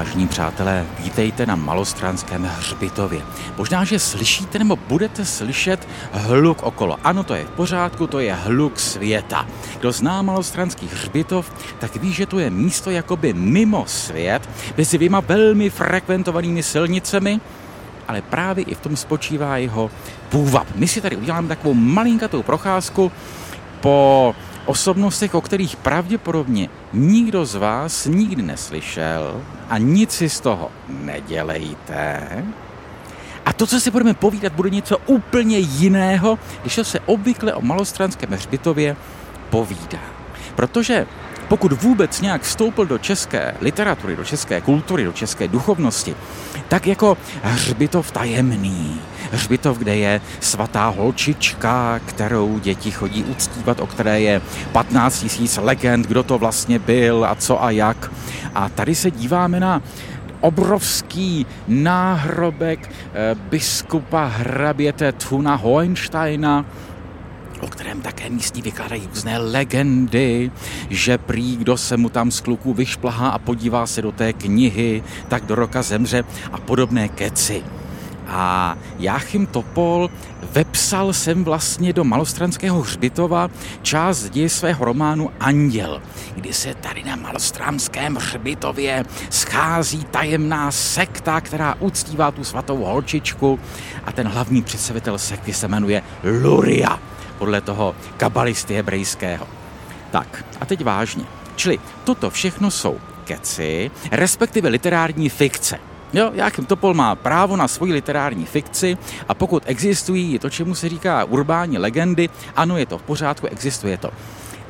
Vážení přátelé, vítejte na Malostranském hřbitově. Možná, že slyšíte nebo budete slyšet hluk okolo. Ano, to je v pořádku, to je hluk světa. Kdo zná Malostranský hřbitov, tak ví, že to je místo jakoby mimo svět, mezi dvěma velmi frekventovanými silnicemi, ale právě i v tom spočívá jeho půvab. My si tady uděláme takovou malinkatou procházku po osobnostech, o kterých pravděpodobně nikdo z vás nikdy neslyšel a nic si z toho nedělejte. A to, co si budeme povídat, bude něco úplně jiného, když se obvykle o malostranském hřbitově povídá. Protože pokud vůbec nějak vstoupil do české literatury, do české kultury, do české duchovnosti, tak jako hřbitov tajemný, hřbitov, kde je svatá holčička, kterou děti chodí uctívat, o které je 15 tisíc legend, kdo to vlastně byl a co a jak. A tady se díváme na obrovský náhrobek eh, biskupa hraběte Tuna Hohensteina, o kterém také místní vykládají různé legendy, že prý, kdo se mu tam z kluků vyšplhá a podívá se do té knihy, tak do roka zemře a podobné keci. A Jáchym Topol vepsal jsem vlastně do Malostranského hřbitova část děje svého románu Anděl, kdy se tady na Malostranském hřbitově schází tajemná sekta, která uctívá tu svatou holčičku a ten hlavní představitel sekty se jmenuje Luria podle toho kabalisty hebrejského. Tak, a teď vážně. Čili toto všechno jsou keci, respektive literární fikce. Jo, Jáchym Topol má právo na svoji literární fikci a pokud existují to, čemu se říká urbání legendy, ano, je to v pořádku, existuje to.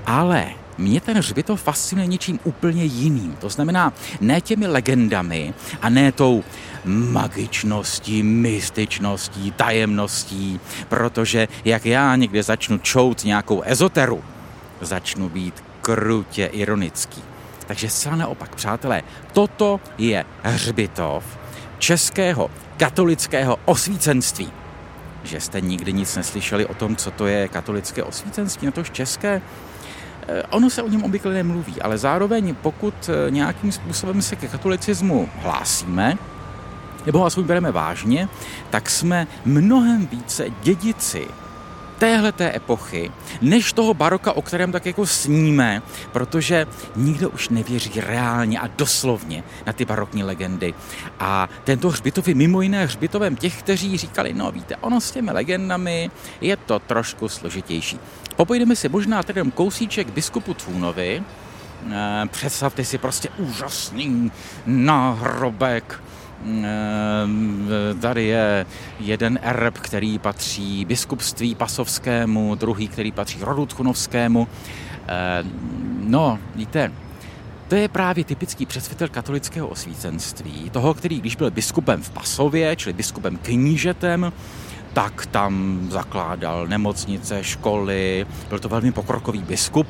Ale mě ten hřbitov fascinuje něčím úplně jiným. To znamená ne těmi legendami a ne tou magičností, mystičností, tajemností, protože jak já někde začnu čout nějakou ezoteru, začnu být krutě ironický. Takže zcela naopak, přátelé, toto je hřbitov českého katolického osvícenství. Že jste nikdy nic neslyšeli o tom, co to je katolické osvícenství, na tož české, Eh, ono se o něm obvykle nemluví, ale zároveň pokud eh, nějakým způsobem se ke katolicismu hlásíme, nebo ho aspoň bereme vážně, tak jsme mnohem více dědici téhleté epochy, než toho baroka, o kterém tak jako sníme, protože nikdo už nevěří reálně a doslovně na ty barokní legendy. A tento hřbitov je mimo jiné hřbitovem těch, kteří říkali, no víte, ono s těmi legendami je to trošku složitější. Popojdeme si možná tedy kousíček biskupu Tvůnovi, eh, Představte si prostě úžasný náhrobek tady je jeden erb, který patří biskupství pasovskému, druhý, který patří rodu Tchunovskému. Ehm, no, víte, to je právě typický předsvětel katolického osvícenství, toho, který když byl biskupem v Pasově, čili biskupem knížetem, tak tam zakládal nemocnice, školy, byl to velmi pokrokový biskup.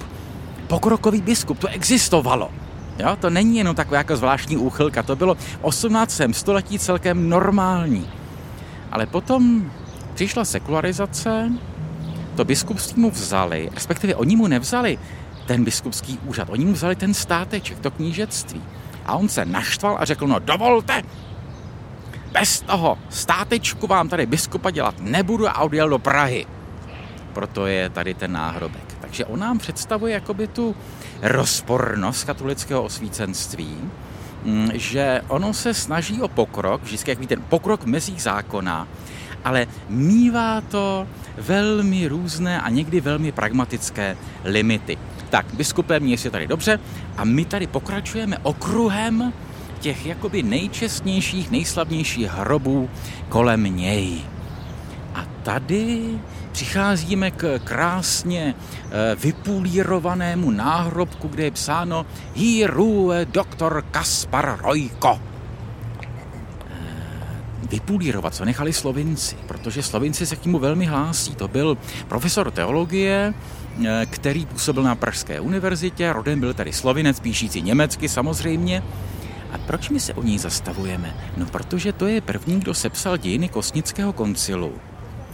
Pokrokový biskup, to existovalo. Jo, to není jenom taková jako zvláštní úchylka, to bylo v 18. století celkem normální. Ale potom přišla sekularizace, to biskupství mu vzali, respektive oni mu nevzali ten biskupský úřad, oni mu vzali ten státeček, to knížectví. A on se naštval a řekl, no dovolte, bez toho státečku vám tady biskupa dělat nebudu a odjel do Prahy. Proto je tady ten náhrobek. Takže on nám představuje jakoby tu rozpornost katolického osvícenství, mm, že ono se snaží o pokrok, vždycky jak víte, pokrok mezí zákona, ale mývá to velmi různé a někdy velmi pragmatické limity. Tak, biskupem je tady dobře a my tady pokračujeme okruhem těch jakoby nejčestnějších, nejslavnějších hrobů kolem něj. A tady přicházíme k krásně eh, vypulírovanému náhrobku, kde je psáno Híruje doktor Kaspar Rojko. Eh, vypulírovat, co nechali Slovinci, protože Slovinci se k němu velmi hlásí. To byl profesor teologie, eh, který působil na Pražské univerzitě, rodem byl tady slovinec, píšící německy samozřejmě. A proč my se o ní zastavujeme? No protože to je první, kdo sepsal dějiny Kosnického koncilu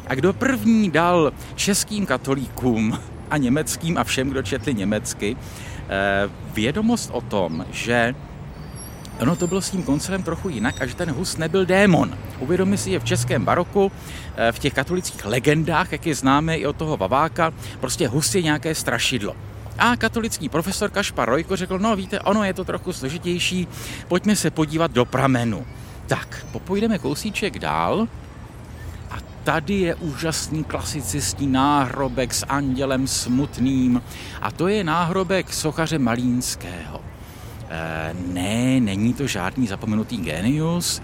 a kdo první dal českým katolíkům a německým a všem, kdo četli německy, eh, vědomost o tom, že ono to bylo s tím koncem trochu jinak a že ten hus nebyl démon. Uvědomi si, že v českém baroku, eh, v těch katolických legendách, jak je známe i od toho Vaváka, prostě hus je nějaké strašidlo. A katolický profesor Kašpar Rojko řekl, no víte, ono je to trochu složitější, pojďme se podívat do pramenu. Tak, popojdeme kousíček dál tady je úžasný klasicistní náhrobek s andělem smutným a to je náhrobek sochaře Malínského. E, ne, není to žádný zapomenutý genius,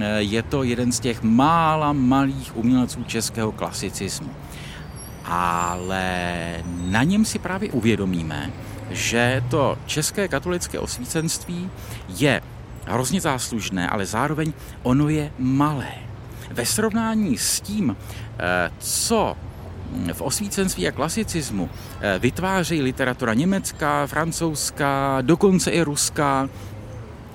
e, je to jeden z těch mála malých umělců českého klasicismu ale na něm si právě uvědomíme, že to české katolické osvícenství je hrozně záslužné, ale zároveň ono je malé. Ve srovnání s tím, eh, co v osvícenství a klasicismu eh, vytváří literatura německá, francouzská, dokonce i ruská,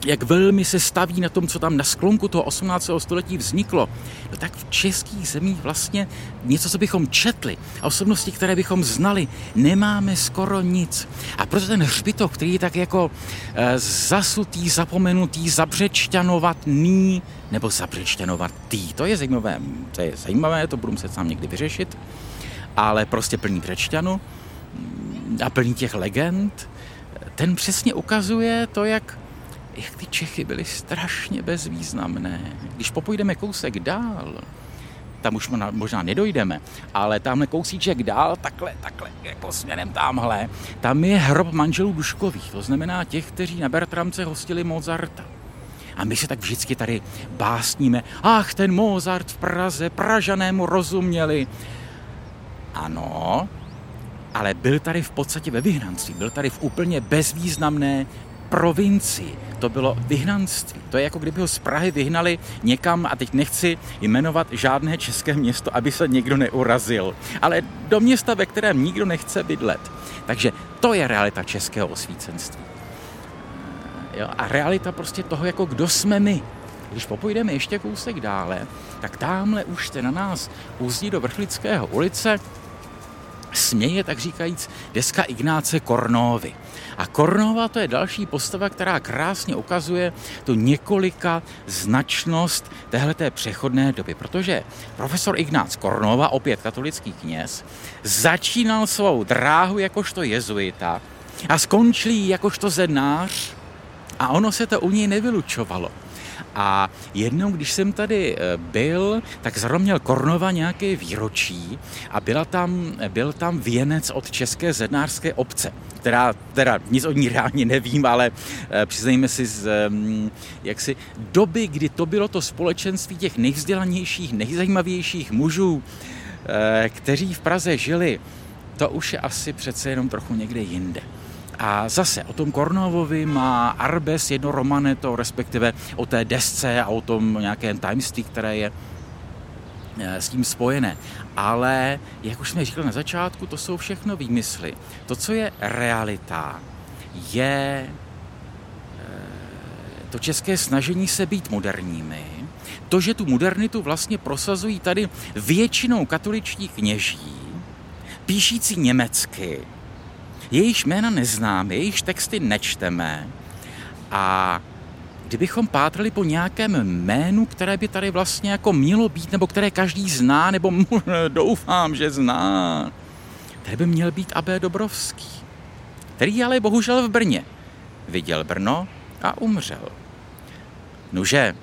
jak velmi se staví na tom, co tam na sklonku toho 18. století vzniklo, no tak v českých zemích vlastně něco, co bychom četli a osobnosti, které bychom znali, nemáme skoro nic. A proto ten hřbitov, který je tak jako e, zasutý, zapomenutý, zabřečťanovatný, nebo zabřečťanovatý, to je zajímavé, to je zajímavé, to budu muset sám někdy vyřešit, ale prostě plný břečťanu a plný těch legend, ten přesně ukazuje to, jak jak ty Čechy byly strašně bezvýznamné. Když popůjdeme kousek dál, tam už možná nedojdeme, ale tamhle kousíček dál, takhle, takhle, jako směrem tamhle, tam je hrob manželů Duškových, to znamená těch, kteří na Bertramce hostili Mozarta. A my se tak vždycky tady básníme, ach, ten Mozart v Praze, Pražanému rozuměli. Ano, ale byl tady v podstatě ve vyhnanství, byl tady v úplně bezvýznamné provincii. To bylo vyhnanství. To je jako kdyby ho z Prahy vyhnali někam, a teď nechci jmenovat žádné české město, aby se někdo neurazil, ale do města, ve kterém nikdo nechce bydlet. Takže to je realita českého osvícenství. Jo, a realita prostě toho, jako kdo jsme my. Když popojdeme ještě kousek dále, tak tamhle už se na nás uzdí do Vrchlického ulice směje, tak říkajíc, deska Ignáce Kornovy. A Kornova to je další postava, která krásně ukazuje tu několika značnost téhleté přechodné doby, protože profesor Ignác Kornova, opět katolický kněz, začínal svou dráhu jakožto jezuita a skončil jakožto zednář a ono se to u něj nevylučovalo. A jednou, když jsem tady eh, byl, tak zrovna měl Kornova nějaké výročí a byla tam, byl tam věnec od České zednářské obce, která, teda nic o ní reálně nevím, ale eh, přiznejme si z mm, jaksi doby, kdy to bylo to společenství těch nejvzdělanějších, nejzajímavějších mužů, eh, kteří v Praze žili, to už je asi přece jenom trochu někde jinde. A zase o tom Kornovovi má Arbes jedno romaneto, respektive o té desce a o tom nějakém tajemství, které je eh, s tím spojené. Ale, jak už jsme říkali na začátku, to jsou všechno výmysly. To, co je realita, je eh, to české snažení se být moderními, to, že tu modernitu vlastně prosazují tady většinou katoličtí kněží, píšící německy, Jejíž jména neznáme, jejíž texty nečteme a kdybychom pátrali po nějakém jménu, které by tady vlastně jako mělo být, nebo které každý zná, nebo doufám, že zná, tady by měl být A.B. Dobrovský, který ale bohužel v Brně viděl Brno a umřel. Nože,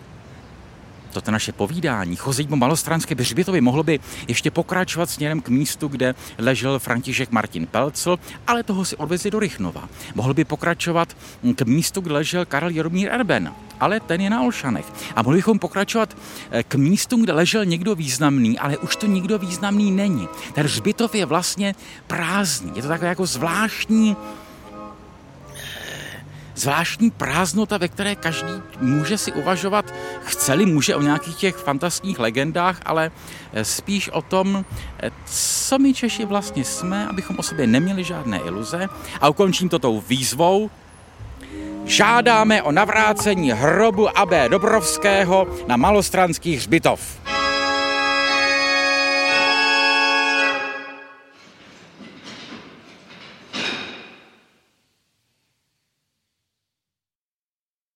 toto naše povídání, chození po malostranské Břbitovi mohlo by ještě pokračovat směrem k místu, kde ležel František Martin Pelcl, ale toho si odvezli do Rychnova. Mohl by pokračovat k místu, kde ležel Karel Jaromír Erben, ale ten je na Olšanech. A mohli bychom pokračovat eh, k místu, kde ležel někdo významný, ale už to nikdo významný není. Ten hřbitov je vlastně prázdný. Je to takové jako zvláštní zvláštní prázdnota, ve které každý může si uvažovat, chceli, může o nějakých těch fantastických legendách, ale eh, spíš o tom, eh, co my Češi vlastně jsme, abychom o sobě neměli žádné iluze. A ukončím to tou výzvou. Žádáme o navrácení hrobu AB Dobrovského na malostranský hřbitov.